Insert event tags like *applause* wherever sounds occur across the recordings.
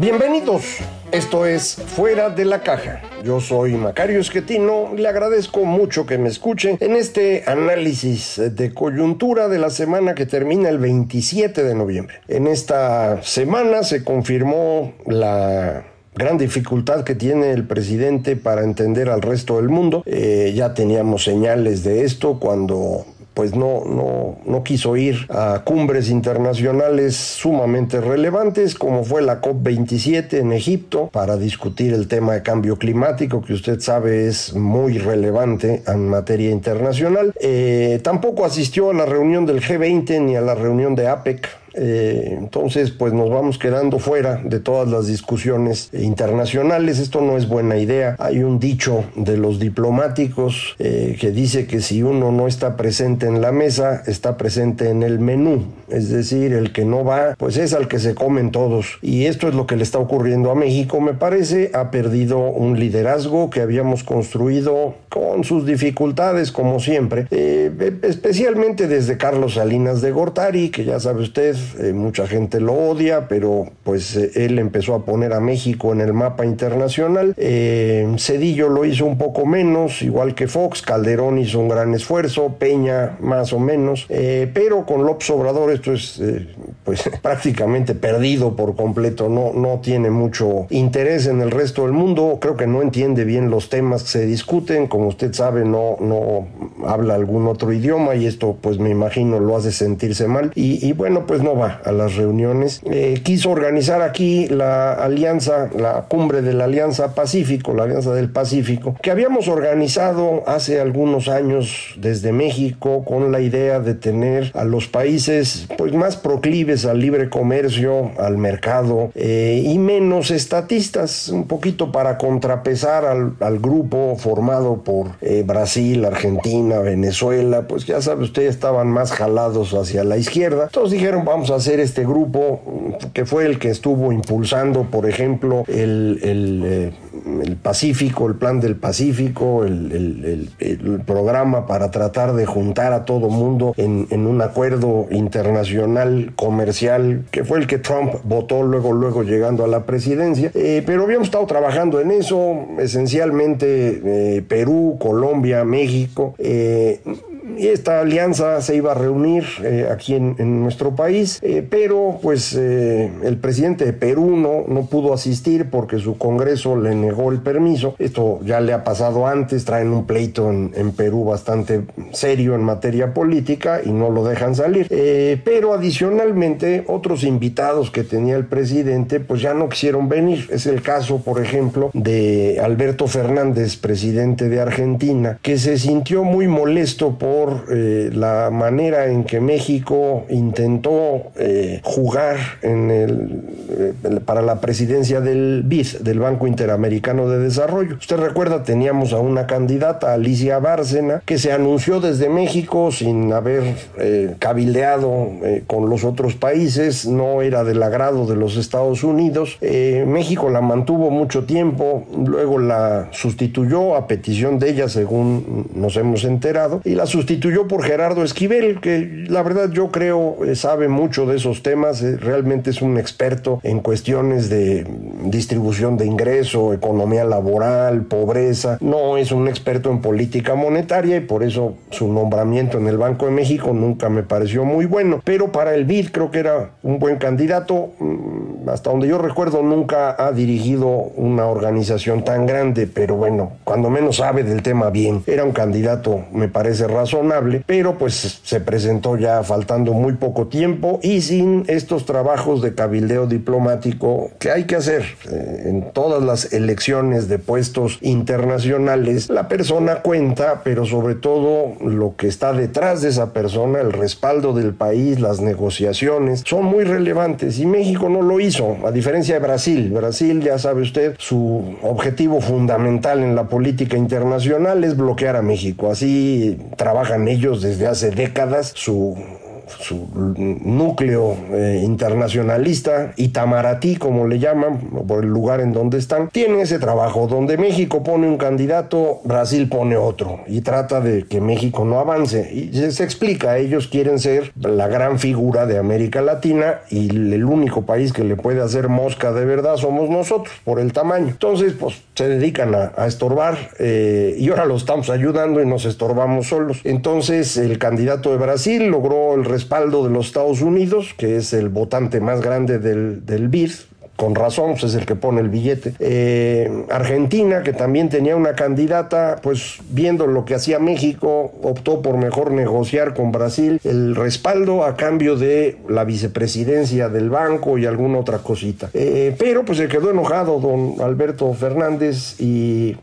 Bienvenidos, esto es Fuera de la Caja. Yo soy Macario Esquetino, le agradezco mucho que me escuchen en este análisis de coyuntura de la semana que termina el 27 de noviembre. En esta semana se confirmó la gran dificultad que tiene el presidente para entender al resto del mundo. Eh, ya teníamos señales de esto cuando pues no, no, no quiso ir a cumbres internacionales sumamente relevantes, como fue la COP27 en Egipto, para discutir el tema de cambio climático, que usted sabe es muy relevante en materia internacional. Eh, tampoco asistió a la reunión del G20 ni a la reunión de APEC, eh, entonces, pues nos vamos quedando fuera de todas las discusiones internacionales. Esto no es buena idea. Hay un dicho de los diplomáticos eh, que dice que si uno no está presente en la mesa, está presente en el menú. Es decir, el que no va, pues es al que se comen todos. Y esto es lo que le está ocurriendo a México, me parece. Ha perdido un liderazgo que habíamos construido con sus dificultades, como siempre. Eh, especialmente desde Carlos Salinas de Gortari, que ya sabe usted, eh, mucha gente lo odia, pero pues eh, él empezó a poner a México en el mapa internacional. Eh, Cedillo lo hizo un poco menos, igual que Fox, Calderón hizo un gran esfuerzo, Peña más o menos, pero con López Obrador esto es pues *laughs* prácticamente perdido por completo, no, no tiene mucho interés en el resto del mundo, creo que no entiende bien los temas que se discuten, como usted sabe no, no habla algún otro idioma y esto pues me imagino lo hace sentirse mal. Y, y bueno pues no a las reuniones. Eh, quiso organizar aquí la alianza, la cumbre de la Alianza Pacífico, la Alianza del Pacífico, que habíamos organizado hace algunos años desde México con la idea de tener a los países pues más proclives al libre comercio, al mercado eh, y menos estatistas, un poquito para contrapesar al, al grupo formado por eh, Brasil, Argentina, Venezuela, pues ya sabe usted, estaban más jalados hacia la izquierda. Entonces dijeron, vamos a hacer este grupo que fue el que estuvo impulsando, por ejemplo, el, el, eh, Pacífico, el plan del Pacífico, el, programa para tratar de juntar a todo mundo en, un acuerdo internacional comercial, que fue el que Trump votó luego, luego llegando a la presidencia. Eh, pero habíamos estado trabajando en eso, esencialmente eh, Perú, Colombia, México y esta alianza se iba a reunir eh, aquí en, nuestro país, eh, pero pues eh, el presidente de Perú no, pudo asistir porque su Congreso le negó el permiso. Esto ya le ha pasado antes, traen un pleito en, en Perú bastante serio en materia política y no lo dejan salir. pero adicionalmente otros invitados que tenía el presidente pues ya no quisieron venir. Es el caso, por ejemplo, de Alberto Fernández, presidente de Argentina, que se sintió muy molesto por eh, la manera en que México intentó eh, jugar eh, para la presidencia del BID, del Banco Interamericano de Desarrollo. Usted recuerda, teníamos a una candidata, Alicia Bárcena, que se anunció desde México sin haber cabildeado con los otros países, no era del agrado de los Estados Unidos. México la mantuvo mucho tiempo, luego la sustituyó a petición de ella, según nos hemos enterado, y la sustituyó sustituyó por Gerardo Esquivel, que la verdad yo creo eh, sabe mucho de esos temas, eh, realmente es un experto en cuestiones de distribución de ingreso, economía laboral, pobreza, no es un experto en política monetaria y por eso su nombramiento en el Banco de México nunca me pareció muy bueno, pero para el BID creo que era un buen candidato, mm, hasta donde yo recuerdo nunca ha dirigido una organización tan grande, pero bueno, cuando menos sabe del tema bien. Era un candidato, me parece razonable, pero pues se presentó ya faltando muy poco tiempo y sin estos trabajos de cabildeo diplomático que hay que hacer eh, en todas las elecciones de puestos internacionales. La persona cuenta, pero sobre todo lo que está detrás de esa persona, el respaldo del país, las negociaciones, son muy relevantes y México no lo hizo, a diferencia de Brasil. Brasil, ya sabe usted, su objetivo fundamental en la política internacional es bloquear a México. Así ellos desde hace décadas. Su su núcleo eh, internacionalista, Itamaraty, como le llaman, por el lugar en donde están, tiene ese trabajo donde México pone un candidato, Brasil pone otro y trata de que México no avance. Y se, explica, ellos quieren ser la gran figura de América Latina y el único país que le puede hacer mosca de verdad somos nosotros, por el tamaño. Entonces, pues se dedican a, estorbar eh, y ahora lo estamos ayudando y nos estorbamos solos. Entonces, el candidato de Brasil logró el respaldo de los Estados Unidos, que es el votante más grande del, del BID, con razón, pues es el que pone el billete. Eh, Argentina, que también tenía una candidata, pues viendo lo que hacía México, optó por mejor negociar con Brasil el respaldo a cambio de la vicepresidencia del banco y alguna otra cosita. Eh, pero pues se quedó enojado don Alberto Fernández y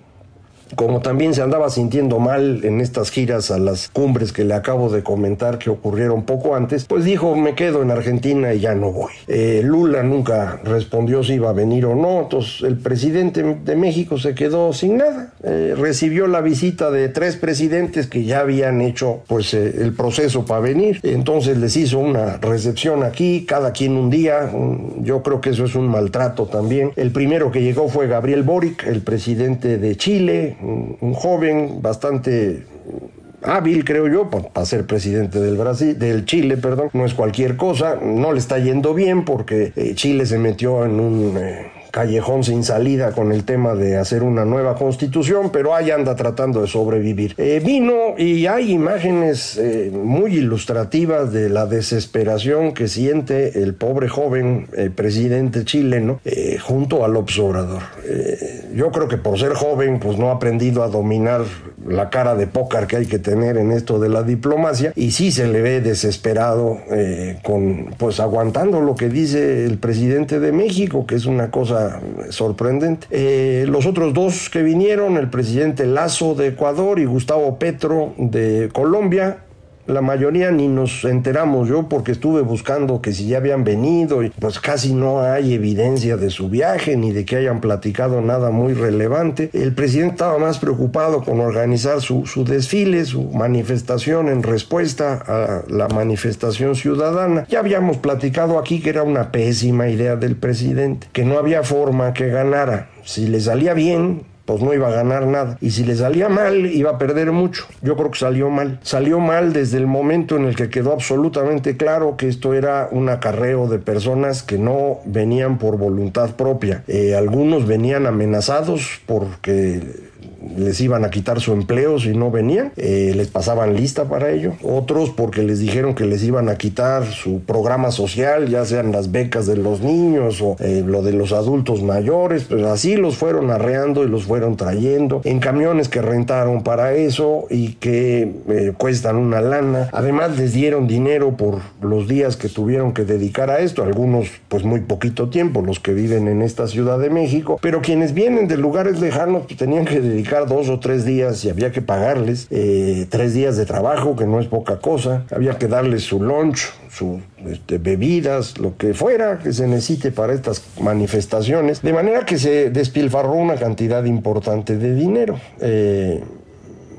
como también se andaba sintiendo mal en estas giras a las cumbres que le acabo de comentar que ocurrieron poco antes, pues dijo me quedo en Argentina y ya no voy. Eh, Lula nunca respondió si iba a venir o no, entonces el presidente de México se quedó sin nada. Eh, recibió la visita de tres presidentes que ya habían hecho pues eh, el proceso para venir, entonces les hizo una recepción aquí, cada quien un día, yo creo que eso es un maltrato también. El primero que llegó fue Gabriel Boric, el presidente de Chile, un, joven bastante hábil, creo yo, para ser presidente del Brasil, del Chile, perdón, no es cualquier cosa, no le está yendo bien porque eh, Chile se metió en un eh, callejón sin salida con el tema de hacer una nueva constitución, pero ahí anda tratando de sobrevivir. Eh, vino y hay imágenes eh, muy ilustrativas de la desesperación que siente el pobre joven eh, presidente chileno junto al observador. yo creo que por ser joven, pues no ha aprendido a dominar la cara de pócar que hay que tener en esto de la diplomacia y sí se le ve desesperado con pues aguantando lo que dice el presidente de México, que es una cosa sorprendente. Eh, los otros dos que vinieron, el presidente Lazo de Ecuador y Gustavo Petro de Colombia, la mayoría ni nos enteramos yo porque estuve buscando que si ya habían venido y pues casi no hay evidencia de su viaje ni de que hayan platicado nada muy relevante. El presidente estaba más preocupado con organizar su, su desfile, su manifestación en respuesta a la manifestación ciudadana. Ya habíamos platicado aquí que era una pésima idea del presidente, que no había forma que ganara. Si le salía bien, pues no iba a ganar nada. Y si le salía mal, iba a perder mucho. Yo creo que salió mal. Salió mal desde el momento en el que quedó absolutamente claro que esto era un acarreo de personas que no venían por voluntad propia. Eh, algunos venían amenazados porque les iban a quitar su empleo si no venían, eh, les pasaban lista para ello. Otros porque les dijeron que les iban a quitar su programa social, ya sean las becas de los niños o eh, lo de los adultos mayores, pues así los fueron arreando y los fueron trayendo en camiones que rentaron para eso y que eh, cuestan una lana. Además les dieron dinero por los días que tuvieron que dedicar a esto, algunos pues muy poquito tiempo, los que viven en esta Ciudad de México, pero quienes vienen de lugares lejanos pues, tenían que dedicar dos o tres días y había que pagarles eh, tres días de trabajo, que no es poca cosa. Había que darles su lunch, sus este, bebidas, lo que fuera que se necesite para estas manifestaciones. De manera que se despilfarró una cantidad importante de dinero. Eh,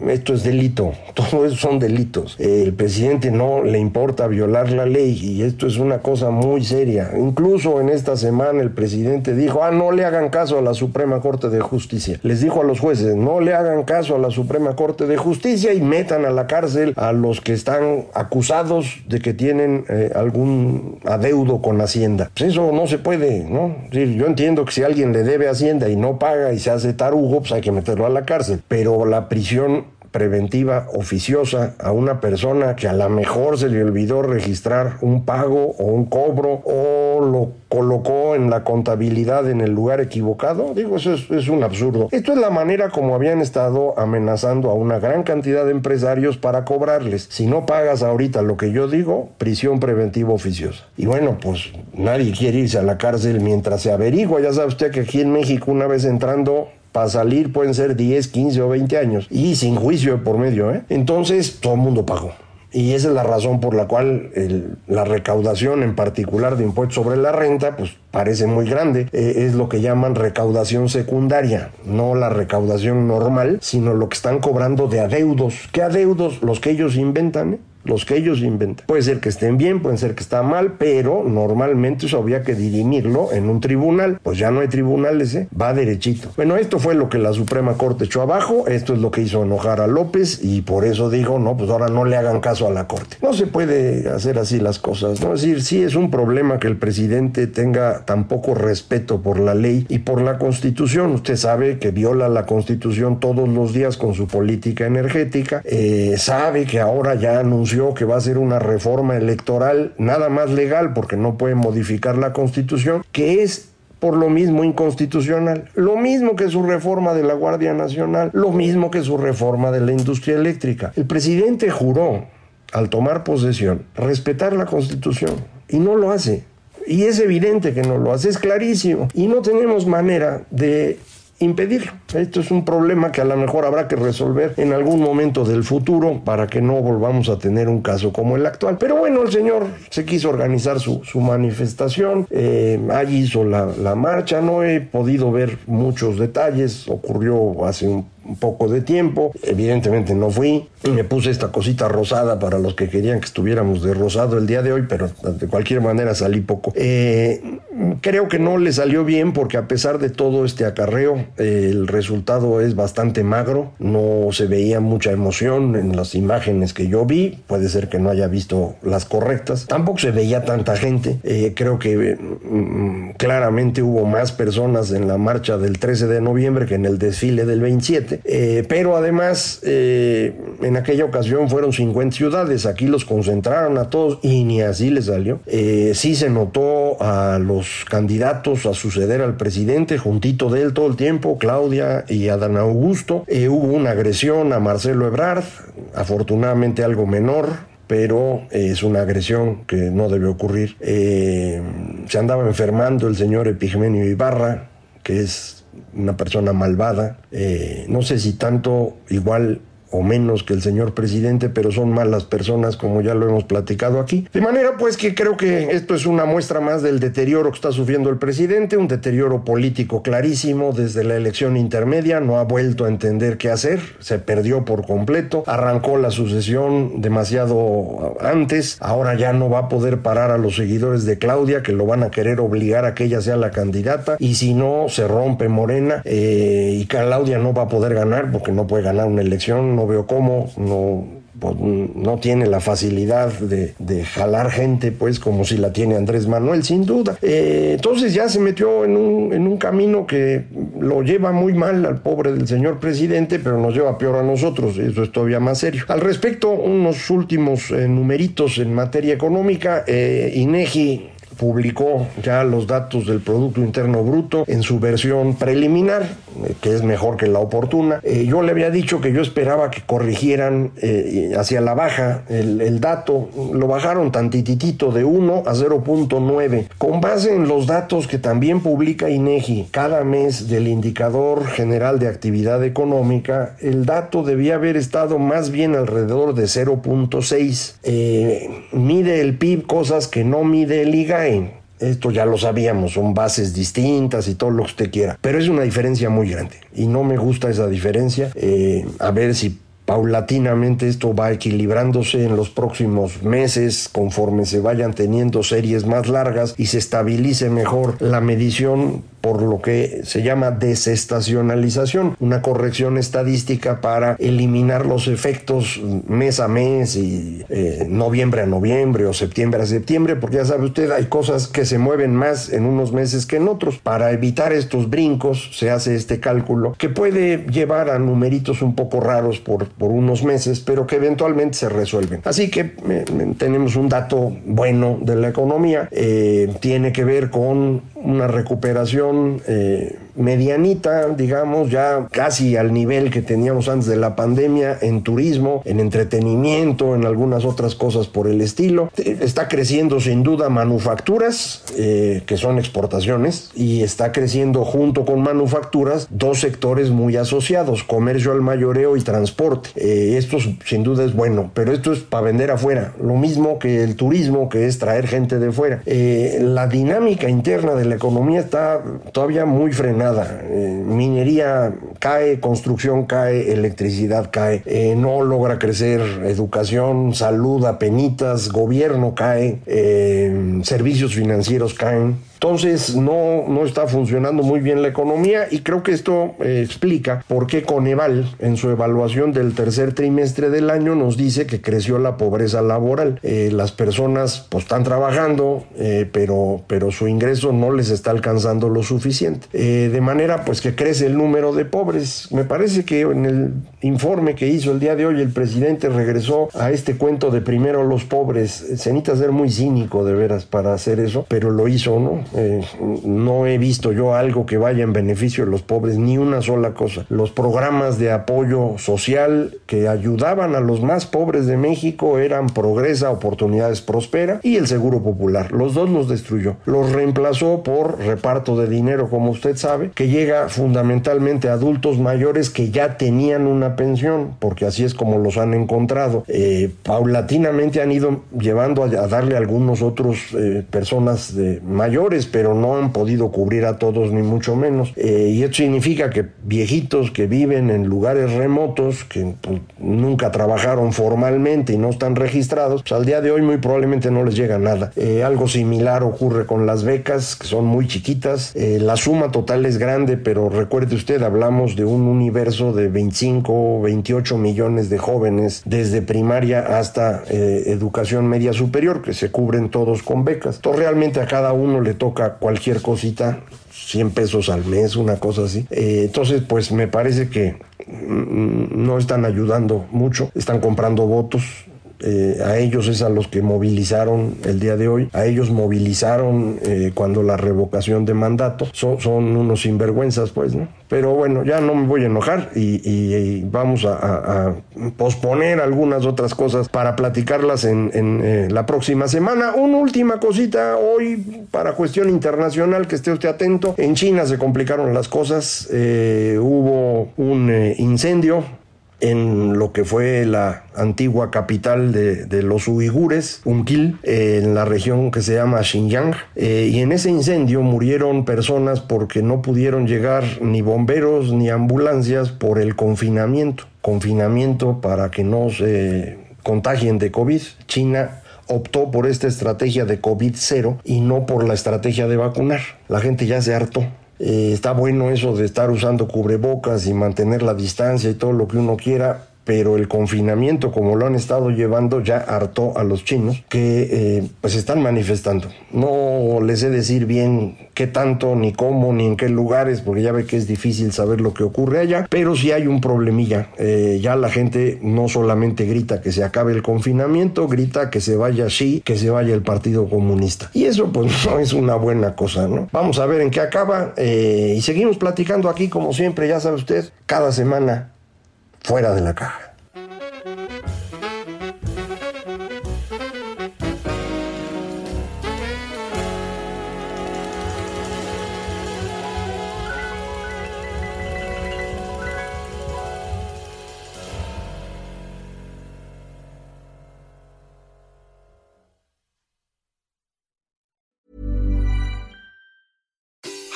esto es delito, *laughs* todo eso son delitos. El presidente no le importa violar la ley y esto es una cosa muy seria. Incluso en esta semana el presidente dijo, ah, no le hagan caso a la Suprema Corte de Justicia. Les dijo a los jueces, no le hagan caso a la Suprema Corte de Justicia y metan a la cárcel a los que están acusados de que tienen eh, algún adeudo con Hacienda. Pues eso no se puede, ¿no? yo entiendo que si alguien le debe Hacienda y no paga y se hace tarugo, pues hay que meterlo a la cárcel. Pero la prisión preventiva oficiosa a una persona que a lo mejor se le olvidó registrar un pago o un cobro o lo colocó en la contabilidad en el lugar equivocado? Digo, eso es, es un absurdo. Esto es la manera como habían estado amenazando a una gran cantidad de empresarios para cobrarles. Si no pagas ahorita lo que yo digo, prisión preventiva oficiosa. Y bueno, pues nadie quiere irse a la cárcel mientras se averigua. Ya sabe usted que aquí en México una vez entrando para salir pueden ser 10, 15 o 20 años y sin juicio por medio. ¿eh? Entonces todo el mundo pagó. Y esa es la razón por la cual la recaudación en particular de impuestos sobre la renta pues parece muy grande. Eh, es lo que llaman recaudación secundaria, no la recaudación normal, sino lo que están cobrando de adeudos. ¿Qué adeudos? Los que ellos inventan. ¿eh? Los que ellos inventan. Puede ser que estén bien, puede ser que está mal, pero normalmente eso había que dirimirlo en un tribunal. Pues ya no hay tribunales, ¿eh? va derechito. Bueno, esto fue lo que la Suprema Corte echó abajo, esto es lo que hizo enojar a López y por eso dijo, no, pues ahora no le hagan caso a la Corte. No se puede hacer así las cosas, ¿no? Es decir, sí es un problema que el presidente tenga tan poco respeto por la ley y por la Constitución. Usted sabe que viola la Constitución todos los días con su política energética, eh, sabe que ahora ya anunció que va a ser una reforma electoral nada más legal porque no puede modificar la constitución, que es por lo mismo inconstitucional, lo mismo que su reforma de la Guardia Nacional, lo mismo que su reforma de la industria eléctrica. El presidente juró, al tomar posesión, respetar la constitución y no lo hace. Y es evidente que no lo hace, es clarísimo. Y no tenemos manera de impedirlo. Esto es un problema que a lo mejor habrá que resolver en algún momento del futuro para que no volvamos a tener un caso como el actual. Pero bueno, el señor se quiso organizar su, manifestación, eh, allí hizo la, la marcha, no he podido ver muchos detalles, ocurrió hace un un poco de tiempo. Evidentemente no fui. Me puse esta cosita rosada para los que querían que estuviéramos de rosado el día de hoy, pero de cualquier manera salí poco. Eh, creo que no le salió bien porque a pesar de todo este acarreo, el resultado es bastante magro. No se veía mucha emoción en las imágenes que yo vi. Puede ser que no haya visto las correctas. Tampoco se veía tanta gente. Eh, creo que mm, claramente hubo más personas en la marcha del 13 de noviembre que en el desfile del 27. Eh, pero además, eh, en aquella ocasión fueron 50 ciudades, aquí los concentraron a todos y ni así les salió. Eh, sí se notó a los candidatos a suceder al presidente, juntito de él todo el tiempo, Claudia y Adán Augusto. hubo una agresión a Marcelo Ebrard, afortunadamente algo menor, pero es una agresión que no debe ocurrir. se andaba enfermando el señor Epigmenio Ibarra, que es una persona malvada. Eh, no sé si tanto igual o menos que el señor presidente, pero son malas personas como ya lo hemos platicado aquí. De manera pues que creo que esto es una muestra más del deterioro que está sufriendo el presidente, un deterioro político clarísimo desde la elección intermedia, no ha vuelto a entender qué hacer, se perdió por completo, arrancó la sucesión demasiado antes, ahora ya no va a poder parar a los seguidores de Claudia que lo van a querer obligar a que ella sea la candidata y si no se rompe Morena eh, y Claudia no va a poder ganar porque no puede ganar una elección no veo cómo, no, pues, no tiene la facilidad de, jalar gente, pues como si la tiene Andrés Manuel, sin duda. Eh, entonces ya se metió en un, en un, camino que lo lleva muy mal al pobre del señor presidente, pero nos lleva peor a nosotros, eso es todavía más serio. Al respecto, unos últimos eh, numeritos en materia económica, eh, INEGI publicó ya los datos del Producto Interno Bruto en su versión preliminar, que es mejor que la oportuna. Eh, yo le había dicho que yo esperaba que corrigieran eh, hacia la baja el, dato, lo bajaron tantititito de 1 a 0.9. Con base en los datos que también publica INEGI cada mes del indicador general de actividad económica, el dato debía haber estado más bien alrededor de 0.6. mide el PIB cosas que no mide el IGAE esto ya lo sabíamos, son bases distintas y todo lo que usted quiera, pero es una diferencia muy grande y no me gusta esa diferencia. Eh, a ver si paulatinamente esto va equilibrándose en los próximos meses conforme se vayan teniendo series más largas y se estabilice mejor la medición por lo que se llama desestacionalización, una corrección estadística para eliminar los efectos mes a mes y eh, noviembre a noviembre o septiembre a septiembre, porque ya sabe usted, hay cosas que se mueven más en unos meses que en otros. Para evitar estos brincos se hace este cálculo que puede llevar a numeritos un poco raros por, por unos meses, pero que eventualmente se resuelven. Así que eh, tenemos un dato bueno de la economía, eh, tiene que ver con una recuperación eh, medianita, digamos, ya casi al nivel que teníamos antes de la pandemia en turismo, en entretenimiento, en algunas otras cosas por el estilo. Está creciendo sin duda manufacturas, eh, que son exportaciones, y está creciendo junto con manufacturas dos sectores muy asociados, comercio al mayoreo y transporte. Eh, esto sin duda es bueno, pero esto es para vender afuera, lo mismo que el turismo, que es traer gente de fuera. la dinámica interna de la economía está todavía muy frenada. Eh, minería cae, construcción cae, electricidad cae, eh, no logra crecer educación, salud, apenitas, gobierno cae, eh, servicios financieros caen. Entonces no, no está funcionando muy bien la economía y creo que esto eh, explica por qué Coneval en su evaluación del tercer trimestre del año nos dice que creció la pobreza laboral. Eh, las personas pues están trabajando eh, pero, pero su ingreso no les está alcanzando lo suficiente. de manera pues que crece el número de pobres. Me parece que en el informe que hizo el día de hoy el presidente regresó a este cuento de primero los pobres. Se necesita ser muy cínico de veras para hacer eso, pero lo hizo, ¿no? Eh, no he visto yo algo que vaya en beneficio de los pobres, ni una sola cosa. Los programas de apoyo social que ayudaban a los más pobres de México eran Progresa, Oportunidades Prospera y el Seguro Popular. Los dos los destruyó. Los reemplazó por reparto de dinero, como usted sabe, que llega fundamentalmente a adultos mayores que ya tenían una pensión, porque así es como los han encontrado. Eh, paulatinamente han ido llevando a, darle a algunos otros eh, personas mayores pero no han podido cubrir a todos ni mucho menos. Eh, y esto significa que viejitos que viven en lugares remotos, que pues, nunca trabajaron formalmente y no están registrados, pues al día de hoy muy probablemente no les llega nada. Eh, algo similar ocurre con las becas, que son muy chiquitas. Eh, la suma total es grande, pero recuerde usted, hablamos de un universo de 25 o 28 millones de jóvenes desde primaria hasta educación media superior, que se cubren todos con becas. Entonces realmente a cada uno le toca cualquier cosita, 100 pesos al mes, una cosa así. Eh, entonces, pues me parece que mm, no están ayudando mucho, están comprando votos, eh, a ellos es a los que movilizaron el día de hoy, a ellos movilizaron eh, cuando la revocación de mandato, son, unos sinvergüenzas pues, ¿no? Pero bueno, ya no me voy a enojar y, vamos a, posponer algunas otras cosas para platicarlas en, eh, la próxima semana. Una última cosita hoy para cuestión internacional, que esté usted atento. En China se complicaron las cosas, hubo un incendio en lo que fue la antigua capital de, los uigures, Unkil, en la región que se llama Xinjiang. Eh, y en ese incendio murieron personas porque no pudieron llegar ni bomberos ni ambulancias por el confinamiento. Confinamiento para que no se contagien de COVID. China optó por esta estrategia de COVID-0 y no por la estrategia de vacunar. La gente ya se hartó. Eh, está bueno eso de estar usando cubrebocas y mantener la distancia y todo lo que uno quiera, pero el confinamiento como lo han estado llevando ya hartó a los chinos que eh, pues están manifestando. No les sé decir bien qué tanto, ni cómo, ni en qué lugares, porque ya ve que es difícil saber lo que ocurre allá, pero sí hay un problemilla. Eh, ya la gente no solamente grita que se acabe el confinamiento, grita que se vaya así, que se vaya el Partido Comunista. Y eso pues *laughs* no es una buena cosa, ¿no? Vamos a ver en qué acaba eh, y seguimos platicando aquí como siempre, ya sabe usted, cada semana fuera de la caja.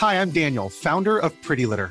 Hi, I'm Daniel, founder of Pretty Litter.